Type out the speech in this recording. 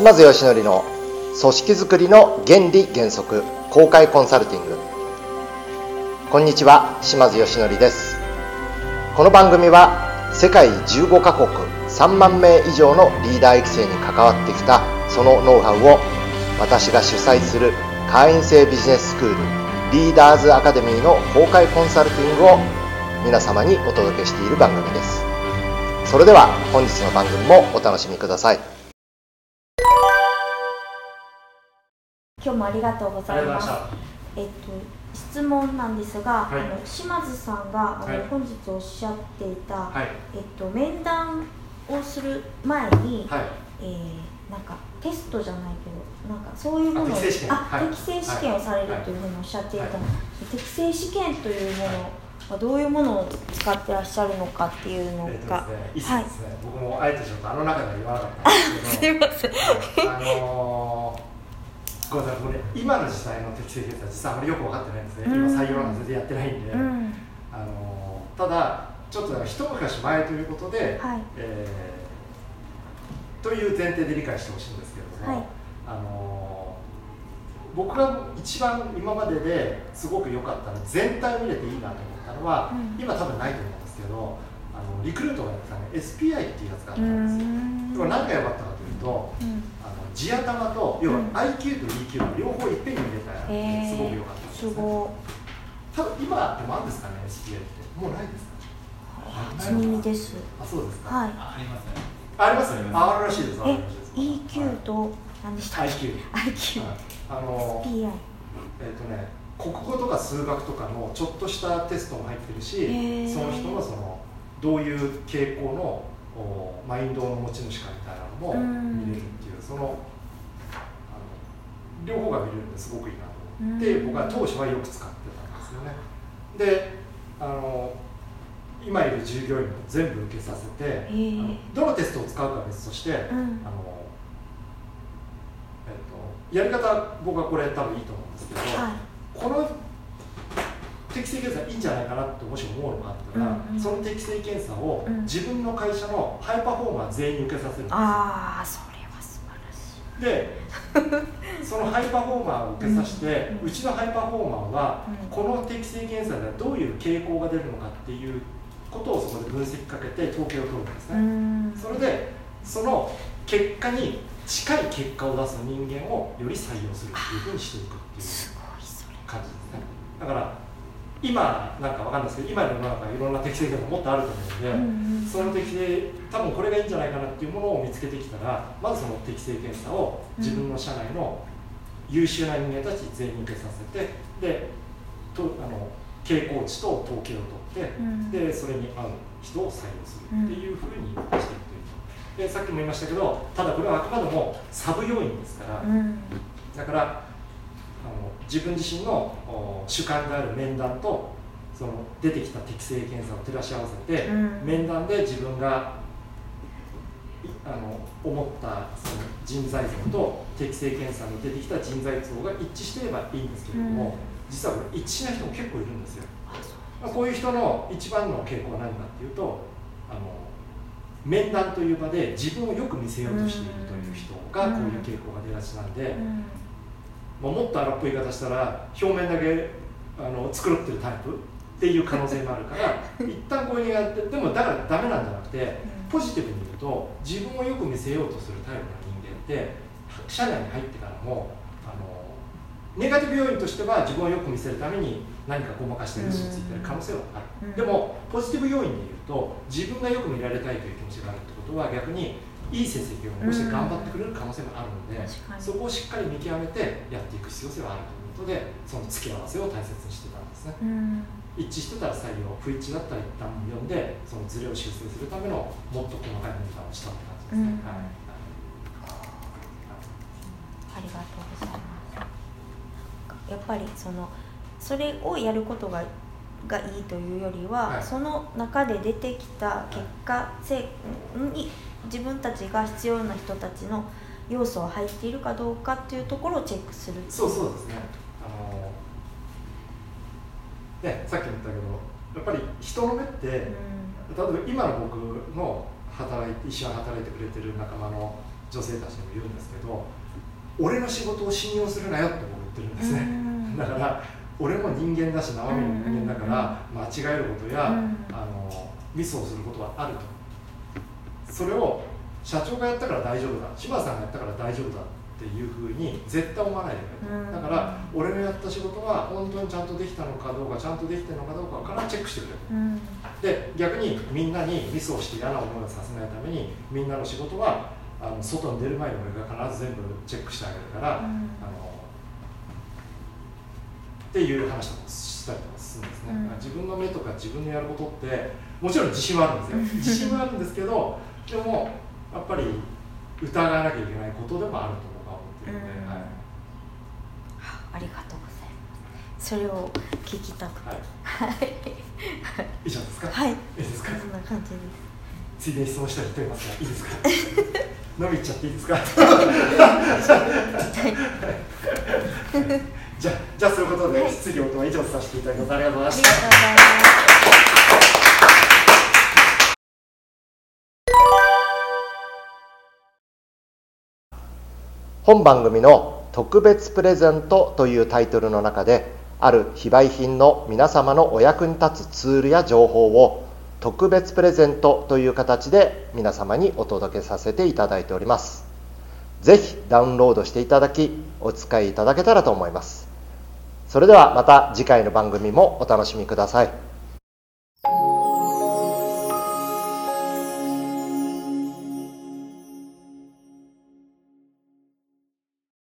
島津義則の組織づくりの原理原則公開コンサルティング。こんにちは島津義則です。この番組は世界15カ国3万名以上のリーダー育成に関わってきたそのノウハウを私が主催する会員制ビジネススクールリーダーズアカデミーの公開コンサルティングを皆様にお届けしている番組です。それでは本日の番組もお楽しみください。今日もありがとうございます。えっと質問なんですが、はい。あの島津さんがあの、はい。本日おっしゃっていた、はい。えっと面談をする前に、はい。えーなんかテストじゃないけどなんかそういうものをあ適正試験。をされるはいというふうにおっしゃっていた、はい。適正試験というものはどういうものを使ってらっしゃるのかっていうのえっとが、ですね、はい。僕もあえてちょっとあの中では言わなかったんですすけど、いません。あのー、ごめんなさい、これ今の時代の適正検査実はあまりよく分かってないんですね。今うん。採用なんて全然やってないんで、うん。あのー、ただちょっと一昔前ということで、はい。えーという前提で理解してほしいんですけれども、はい。あのー僕が一番今までですごく良かったの全体を見れていいなと思ったのは、うん。今多分ないと思うんですけどあのリクルートがやってたね SPI っていうやつがあったうんですよ。これ何が良かったかというん。あの地頭と要はうん IQ と EQ を両方いっぺんに入れたらすごく良かったんですね。すご多分今でもあるんですかね SPI って。もうないですかい初耳です。あそうですか、はい。ありますね。あります？あります。ああるらしいです。あるえらしいです。EQ と何でしたっけ？IQ はい。あの PI えっ、とね国語とか数学とかのちょっとしたテストも入ってるしその人のそのどういう傾向のおマインドの持ち主かみたいなのもうん。見れるっていうそのあの両方が見れるんですごくいいなと思ってうん。僕は当初はよく使ってたんですよね。であの今いる従業員も全部受けさせて、ーあのどのテストを使うかは別として、うん。あのえっとやり方僕はこれ多分いいと思うんですけど、はい。この適正検査いいんじゃないかなってもし思うのがあったら、うんうん。その適正検査をうん。自分の会社のハイパフォーマー全員に受けさせるんですよ。ああそれは素晴らしい。で そのハイパフォーマーを受けさせて、ううんちのハイパフォーマーは、うん。この適正検査ではどういう傾向が出るのかっていうことをそこで分析かけて統計を取るんですうね、ん。それでその結果に近い結果を出す人間をより採用するっていうふうにしていくっていうすごいそれ。感じですね。だから今なんかわかんないですけど今の世の中いろんな適正検査もっとあると思うので、うんうんその適正多分これがいいんじゃないかなっていうものを見つけてきたらまずその適正検査を自分の社内の優秀な人間たち全員に受けさせてでとあの傾向値と統計を取って、うん。でそれに合う人を採用するっていうふうにしていくと。いうでさっきも言いましたけどただこれはあくまでもサブ要因ですから、うん。だからあの自分自身のお主観である面談とその出てきた適正検査を照らし合わせて、うん。面談で自分がいあの思ったその人材像と適正検査に出てきた人材像が一致していればいいんですけれども、うん。実はこれ一致しない人も結構いるんですよ。まあこういう人の一番の傾向は何かっていうとあの面談という場で自分をよく見せようとしているという人がこういう傾向が出がちなんで、うんまあ、もっと荒っぽい言い方したら表面だけあの繕ってるタイプっていう可能性もあるから 一旦こういうのやってでもだからダメなんじゃなくてポジティブに言うと自分をよく見せようとするタイプの人間って社内に入ってからもあのネガティブ要因としては自分をよく見せるために何かごまかして嘘をついてる可能性はある、うん。でもポジティブ要因で言うと自分がよく見られたいという気持ちがあるってことは逆にいい成績を残して頑張ってくれる可能性もあるので、そこをしっかり見極めてやっていく必要性はあるということでその付き合わせを大切にしてたんですね。うん。一致してたら採用不一致だったら一旦読んでそのズレを修正するためのもっと細かい面談をしたって感じですね、うん。はい。ありがとうございます。やっぱりそのそれをやることががいいというよりは、はい。その中で出てきた結果せに自分たちが必要な人たちの要素は入っているかどうかっていうところをチェックする。そうそうですね。あのねさっきも言ったけどやっぱり人の目って、例えば今の僕の働いて一緒に働いてくれてる仲間の女性たちにも言うんですけど俺の仕事を信用するなよって僕言ってるんですね、だから俺も人間だし生身の人間だから間違えることや、あのミスをすることはあると。それを社長がやったから大丈夫だ。柴田さんがやったから大丈夫だっていうふうに絶対思わないでくれと、だから俺のやった仕事は本当にちゃんとできたのかどうかちゃんとできてるのかどうかからチェックしてくれと、で逆にみんなにミスをして嫌な思いをさせないためにみんなの仕事はあの外に出る前に俺が必ず全部チェックしてあげるから、あのっていう話とかしたりとかするんですね、自分の目とか自分のやることってもちろん自信はあるんですよ。自信はあるんですけどでもやっぱり疑わなきゃいけないことでもあると僕は思ってるので、はい、ありがとうございます。それを聞きたくて。はい、以上ですか？はい。いいですか？そんな感じです。ついでに質問した人いますかいいですか？飲み行っちゃっていいですか？じゃじゃあそういうことで、質疑応答は以上させていただきます。ありがとうございましたありがとうございます。本番組の「特別プレゼント」というタイトルの中である非売品の皆様のお役に立つツールや情報を特別プレゼントという形で皆様にお届けさせていただいております。ぜひダウンロードしていただきお使いいただけたらと思いますそれではまた次回の番組もお楽しみください。